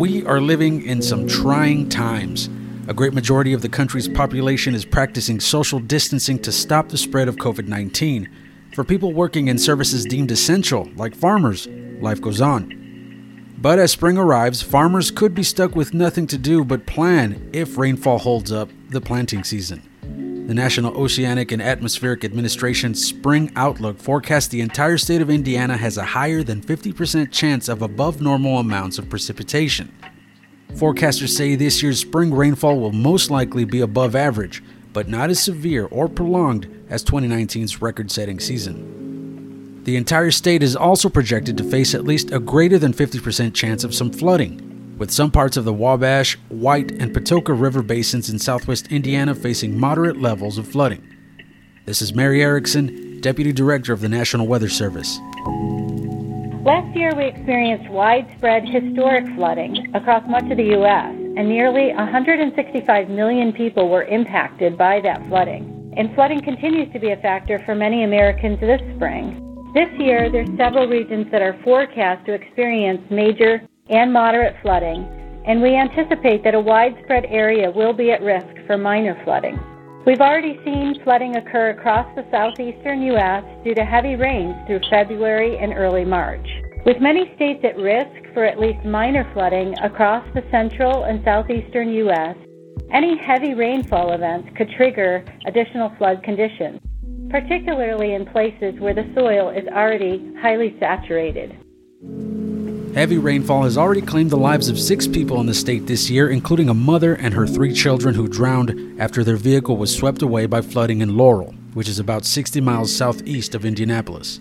We are living in some trying times. A great majority of the country's population is practicing social distancing to stop the spread of COVID 19. For people working in services deemed essential, like farmers, life goes on. But as spring arrives, farmers could be stuck with nothing to do but plan, if rainfall holds up, the planting season. The National Oceanic and Atmospheric Administration's spring outlook forecasts the entire state of Indiana has a higher than 50% chance of above normal amounts of precipitation. Forecasters say this year's spring rainfall will most likely be above average, but not as severe or prolonged as 2019's record setting season. The entire state is also projected to face at least a greater than 50% chance of some flooding, with some parts of the Wabash, White, and Patoka River basins in southwest Indiana facing moderate levels of flooding. This is Mary Erickson, Deputy Director of the National Weather Service. Last year, we experienced widespread historic flooding across much of the U.S., and nearly 165 million people were impacted by that flooding. And flooding continues to be a factor for many Americans this spring. This year, there's several regions that are forecast to experience major and moderate flooding, and we anticipate that a widespread area will be at risk for minor flooding. We've already seen flooding occur across the southeastern U.S. due to heavy rains through February and early March. With many states at risk for at least minor flooding across the central and southeastern U.S., any heavy rainfall events could trigger additional flood conditions particularly in places where the soil is already highly saturated. Heavy rainfall has already claimed the lives of six people in the state this year, including a mother and her three children who drowned after their vehicle was swept away by flooding in Laurel, which is about 60 miles southeast of Indianapolis.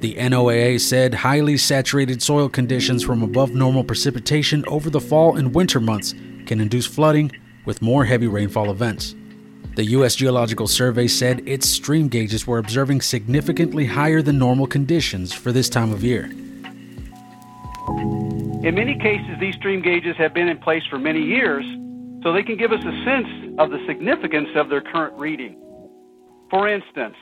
The NOAA said highly saturated soil conditions from above normal precipitation over the fall and winter months can induce flooding with more heavy rainfall events. The U.S. Geological Survey said its stream gauges were observing significantly higher than normal conditions for this time of year. In many cases, these stream gauges have been in place for many years, so they can give us a sense of the significance of their current reading. For instance,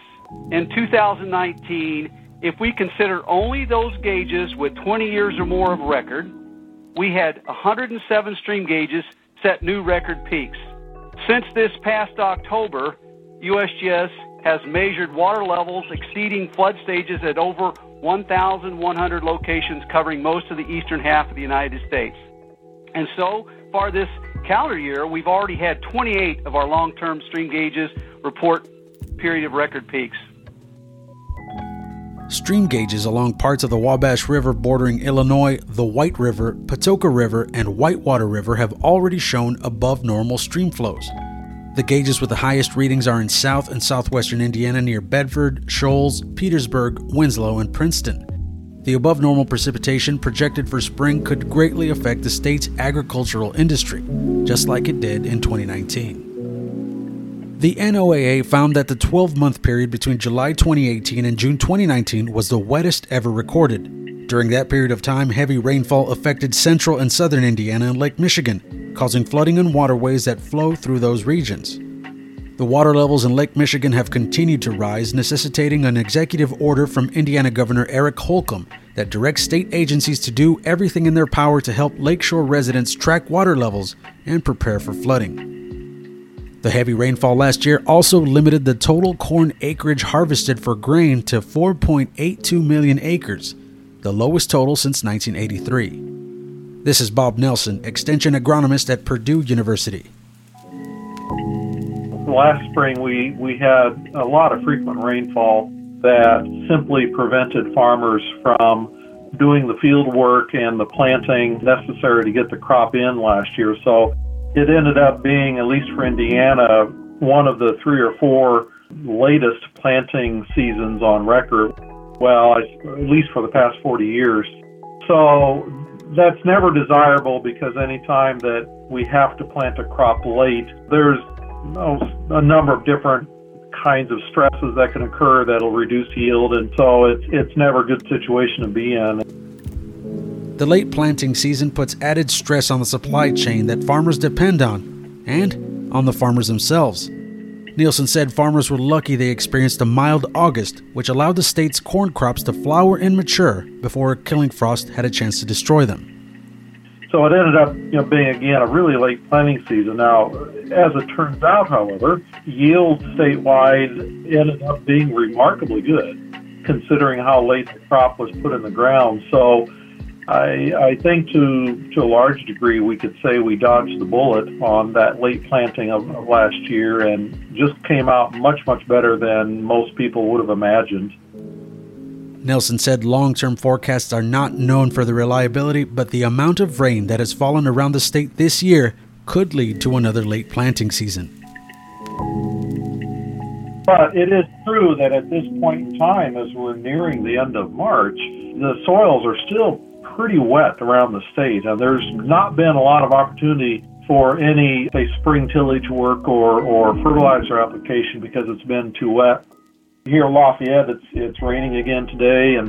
in 2019, if we consider only those gauges with 20 years or more of record, we had 107 stream gauges set new record peaks. Since this past October, USGS has measured water levels exceeding flood stages at over 1,100 locations covering most of the eastern half of the United States. And so far this calendar year, we've already had 28 of our long term stream gauges report period of record peaks. Stream gauges along parts of the Wabash River bordering Illinois, the White River, Patoka River, and Whitewater River have already shown above normal stream flows. The gauges with the highest readings are in south and southwestern Indiana near Bedford, Shoals, Petersburg, Winslow, and Princeton. The above normal precipitation projected for spring could greatly affect the state's agricultural industry, just like it did in 2019. The NOAA found that the 12 month period between July 2018 and June 2019 was the wettest ever recorded. During that period of time, heavy rainfall affected central and southern Indiana and Lake Michigan, causing flooding in waterways that flow through those regions. The water levels in Lake Michigan have continued to rise, necessitating an executive order from Indiana Governor Eric Holcomb that directs state agencies to do everything in their power to help lakeshore residents track water levels and prepare for flooding. The heavy rainfall last year also limited the total corn acreage harvested for grain to 4.82 million acres, the lowest total since 1983. This is Bob Nielsen, Extension Agronomist at Purdue University. Last spring, we, we had a lot of frequent rainfall that simply prevented farmers from doing the field work and the planting necessary to get the crop in last year. So it ended up being, at least for Indiana, one of the three or four latest planting seasons on record. Well, at least for the past 40 years. So that's never desirable because anytime that we have to plant a crop late, there's a number of different kinds of stresses that can occur that'll reduce yield, and so it's it's never a good situation to be in. The late planting season puts added stress on the supply chain that farmers depend on and on the farmers themselves. Nielsen said farmers were lucky they experienced a mild August, which allowed the state's corn crops to flower and mature before a killing frost had a chance to destroy them. So it ended up, you know, being again a really late planting season. Now, as it turns out, however, yields statewide ended up being remarkably good, considering how late the crop was put in the ground. So I, I think to to a large degree we could say we dodged the bullet on that late planting of, of last year and just came out much much better than most people would have imagined. Nielsen said long term forecasts are not known for their reliability, but the amount of rain that has fallen around the state this year could lead to another late planting season. But it is true that at this point in time, as we're nearing the end of March, the soils are still pretty wet around the state. and there's not been a lot of opportunity for any, say, spring tillage work or, or fertilizer application because it's been too wet. Here in Lafayette, it's, it's raining again today, and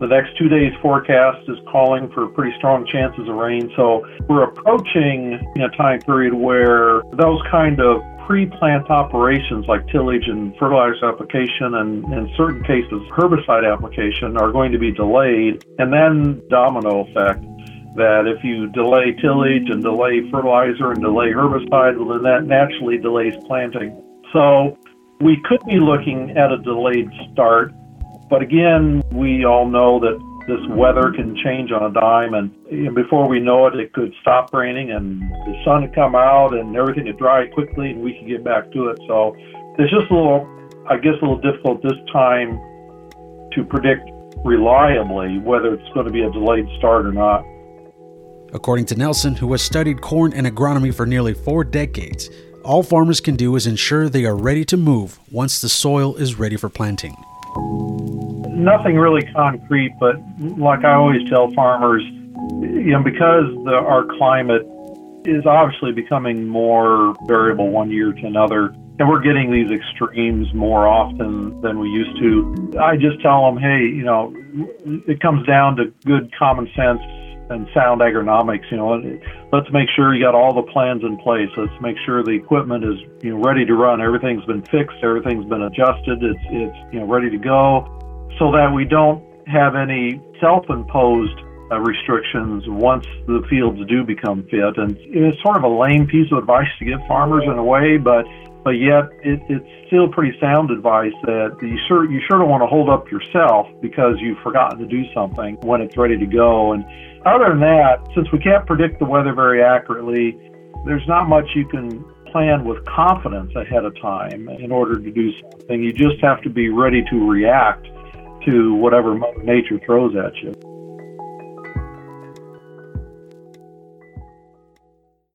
the next two days forecast is calling for pretty strong chances of rain. So we're approaching a time period where those kind of pre-plant operations like tillage and fertilizer application and in certain cases herbicide application are going to be delayed. And then domino effect that if you delay tillage and delay fertilizer and delay herbicide well then that naturally delays planting. So we could be looking at a delayed start but again we all know that this weather can change on a dime, and, and before we know it, it could stop raining and the sun would come out and everything would dry quickly, and we could get back to it. So it's just a little, I guess, a little difficult this time to predict reliably whether it's going to be a delayed start or not. According to Nielsen, who has studied corn and agronomy for nearly four decades, all farmers can do is ensure they are ready to move once the soil is ready for planting nothing really concrete, but like I always tell farmers, you know, because the, our climate is obviously becoming more variable one year to another, and we're getting these extremes more often than we used to. I just tell them, hey, you know, it comes down to good common sense and sound agronomics. You know, let's make sure you got all the plans in place. Let's make sure the equipment is you know ready to run. Everything's been fixed. Everything's been adjusted. It's it's you know ready to go so that we don't have any self-imposed uh, restrictions once the fields do become fit. And it's sort of a lame piece of advice to give farmers in a way, but but yet it, it's still pretty sound advice that you sure you sure don't want to hold up yourself because you've forgotten to do something when it's ready to go. And other than that, since we can't predict the weather very accurately, there's not much you can plan with confidence ahead of time in order to do something. You just have to be ready to react to whatever Mother Nature throws at you.